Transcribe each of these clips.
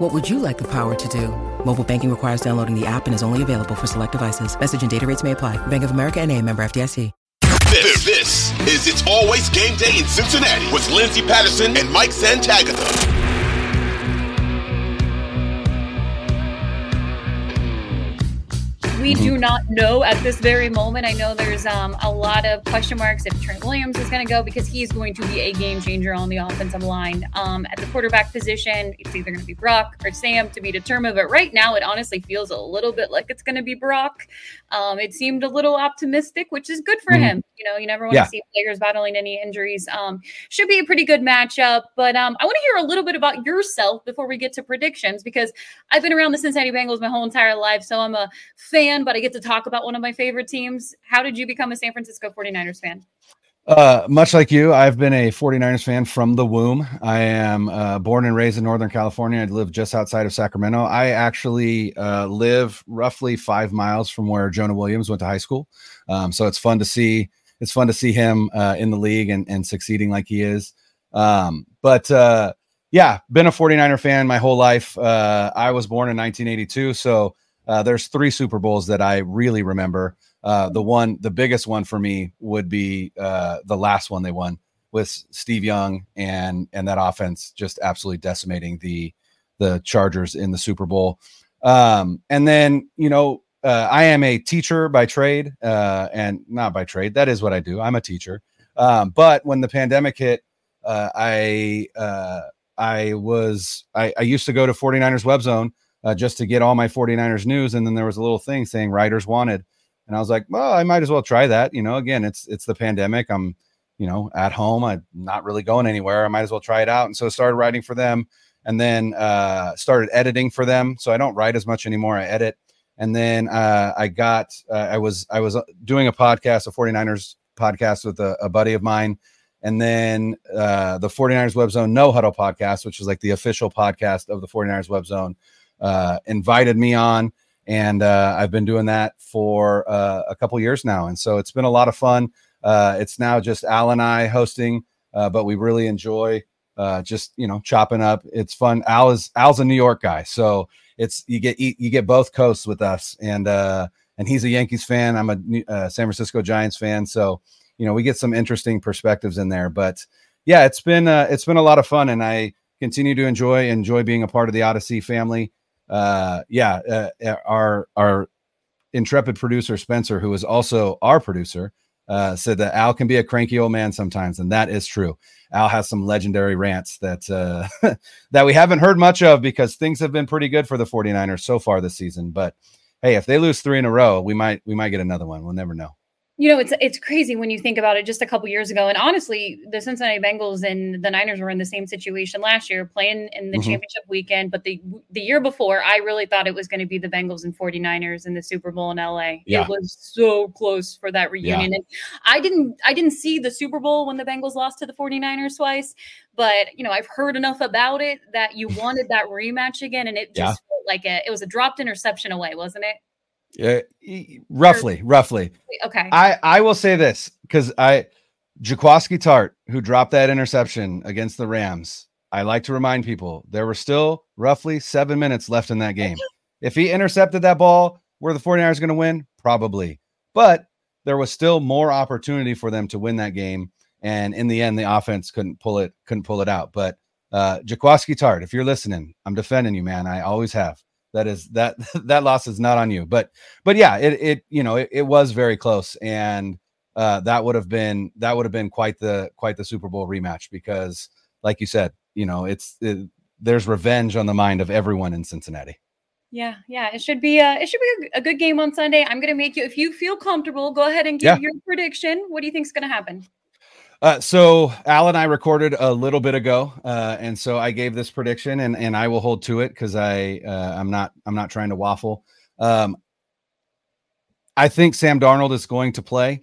What would you like the power to do? Mobile banking requires downloading the app and is only available for select devices. Message and data rates may apply. Bank of America and a member FDIC. This, this is It's Always Game Day in Cincinnati with Lindsay Patterson and Mike Santagata. We do not know at this very moment. I know there's um, a lot of question marks if Trent Williams is going to go because he's going to be a game changer on the offensive line. Um, at the quarterback position, it's either going to be Brock or Sam to be determined. But right now, it honestly feels a little bit like it's going to be Brock. Um, it seemed a little optimistic, which is good for mm-hmm. him. You know, you never want to yeah. see players battling any injuries. Um, should be a pretty good matchup. But um, I want to hear a little bit about yourself before we get to predictions because I've been around the Cincinnati Bengals my whole entire life. So I'm a fan fan, but I get to talk about one of my favorite teams. How did you become a San Francisco 49ers fan? Uh, much like you, I've been a 49ers fan from the womb. I am uh, born and raised in Northern California. I live just outside of Sacramento. I actually uh, live roughly five miles from where Jonah Williams went to high school. Um, so it's fun to see. It's fun to see him uh, in the league and, and succeeding like he is. Um, but uh, yeah, been a 49er fan my whole life. Uh, I was born in 1982, so uh, there's three Super Bowls that I really remember. Uh, the one, the biggest one for me would be uh, the last one they won with Steve Young and and that offense just absolutely decimating the the Chargers in the Super Bowl. Um, and then you know uh, I am a teacher by trade uh, and not by trade. That is what I do. I'm a teacher. Um, but when the pandemic hit, uh, I I was I, I used to go to 49ers Web Zone uh, just to get all my 49ers news. And then there was a little thing saying writers wanted. And I was like, well, I might as well try that. You know, again, it's it's the pandemic. I'm, you know, at home. I'm not really going anywhere. I might as well try it out. And so I started writing for them and then uh, started editing for them. So I don't write as much anymore. I edit. And then uh, I got, uh, I was, I was doing a podcast, a 49ers podcast with a, a buddy of mine. And then uh, the 49ers Web Zone No Huddle podcast, which is like the official podcast of the 49ers Web Zone uh, invited me on, and uh, I've been doing that for uh, a couple years now, and so it's been a lot of fun. Uh, it's now just Al and I hosting, uh, but we really enjoy uh, just you know chopping up. It's fun. Al is Al's a New York guy, so it's you get you get both coasts with us, and and he's a Yankees fan. I'm a San Francisco Giants fan, so you know we get some interesting perspectives in there. But yeah, it's been it's been a lot of fun, and I continue to enjoy enjoy being a part of the Audacy family uh, yeah, uh, uh, our our intrepid producer Spencer, who is also our producer, uh, said that Al can be a cranky old man sometimes, and that is true. Al has some legendary rants that uh, that we haven't heard much of because things have been pretty good for the 49ers so far this season. But hey, if they lose three in a row, we might we might get another one. We'll never know you know, it's it's crazy when you think about it. Just a couple years ago, and honestly, the Cincinnati Bengals and the Niners were in the same situation last year, playing in the mm-hmm. championship weekend. But the the year before, I really thought it was going to be the Bengals and 49ers in the Super Bowl in LA. Yeah. It was so close for that reunion, yeah. and I didn't I didn't see the Super Bowl when the Bengals lost to the 49ers twice, but you know, I've heard enough about it that you wanted that rematch again, and it just yeah. felt like a, it was a dropped interception away, wasn't it? Yeah, roughly, roughly. Okay. I I will say this because I Jaquiski Tartt, who dropped that interception against the Rams. I like to remind people there were still roughly seven minutes left in that game. If he intercepted that ball were the 49ers going to win? Probably. But there was still more opportunity for them to win that game. And in the end, the offense couldn't pull it, couldn't pull it out. But uh Jaquiski Tartt, if you're listening, I'm defending you, man. I always have. That is that that loss is not on you. But but yeah, it it you know it, it was very close. And uh that would have been that would have been quite the quite the Super Bowl rematch because like you said, you know, it's it, there's revenge on the mind of everyone in Cincinnati. Yeah, yeah, it should be a it should be a, good game on Sunday. I'm gonna make you if you feel comfortable, go ahead and give yeah. your prediction. What do you think is gonna happen? Uh, so Al and I recorded a little bit ago, uh, and so I gave this prediction, and and I will hold to it because I uh, I'm not I'm not trying to waffle. Um, I think Sam Darnold is going to play,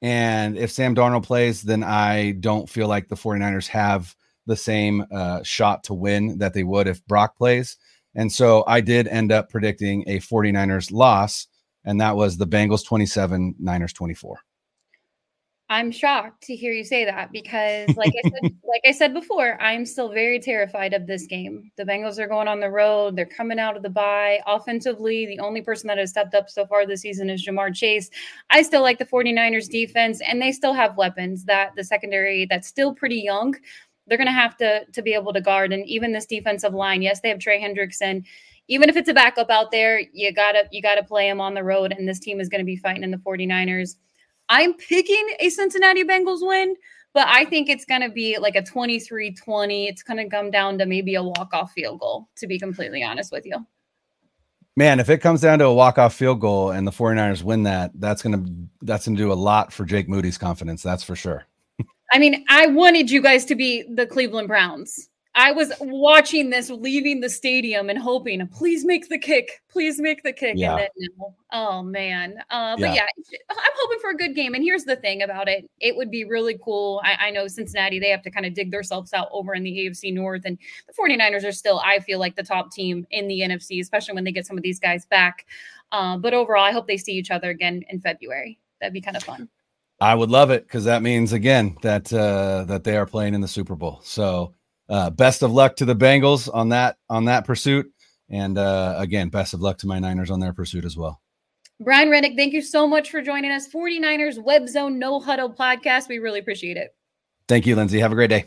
and if Sam Darnold plays, then I don't feel like the 49ers have the same uh, shot to win that they would if Brock plays. And so I did end up predicting a 49ers loss, and that was the Bengals 27, Niners 24. I'm shocked to hear you say that because, like I said, like I said before, I'm still very terrified of this game. The Bengals are going on the road; they're coming out of the bye. Offensively, the only person that has stepped up so far this season is Ja'Marr Chase. I still like the 49ers defense, and they still have weapons. That the secondary that's still pretty young they're going to have to to be able to guard. And even this defensive line, yes, they have Trey Hendrickson. Even if it's a backup out there, you gotta you gotta play him on the road. And this team is going to be fighting in the 49ers. I'm picking a Cincinnati Bengals win, but I think it's going to be like a 23 20. It's going to come down to maybe a walk off field goal, to be completely honest with you. Man, if it comes down to a walk off field goal and the 49ers win that, that's going to that's going to do a lot for Jake Moody's confidence. That's for sure. I mean, I wanted you guys to be the Cleveland Browns. I was watching this leaving the stadium and hoping, please make the kick, please make the kick. Yeah. And then no. Oh man. Uh, but yeah. yeah. I'm hoping for a good game. And here's the thing about it. It would be really cool. I, I know Cincinnati, they have to kind of dig themselves out over in the AFC North. And the 49ers are still, I feel like the top team in the NFC, especially when they get some of these guys back. Uh, but overall, I hope they see each other again in February. That'd be kind of fun. I would love it because that means again that uh, that they are playing in the Super Bowl. So uh, best of luck to the Bengals on that on that pursuit, and uh, again, best of luck to my Niners on their pursuit as well. Brian Renick, thank you so much for joining us. 49ers Web Zone No Huddle podcast. We really appreciate it. Thank you, Lindsay. Have a great day.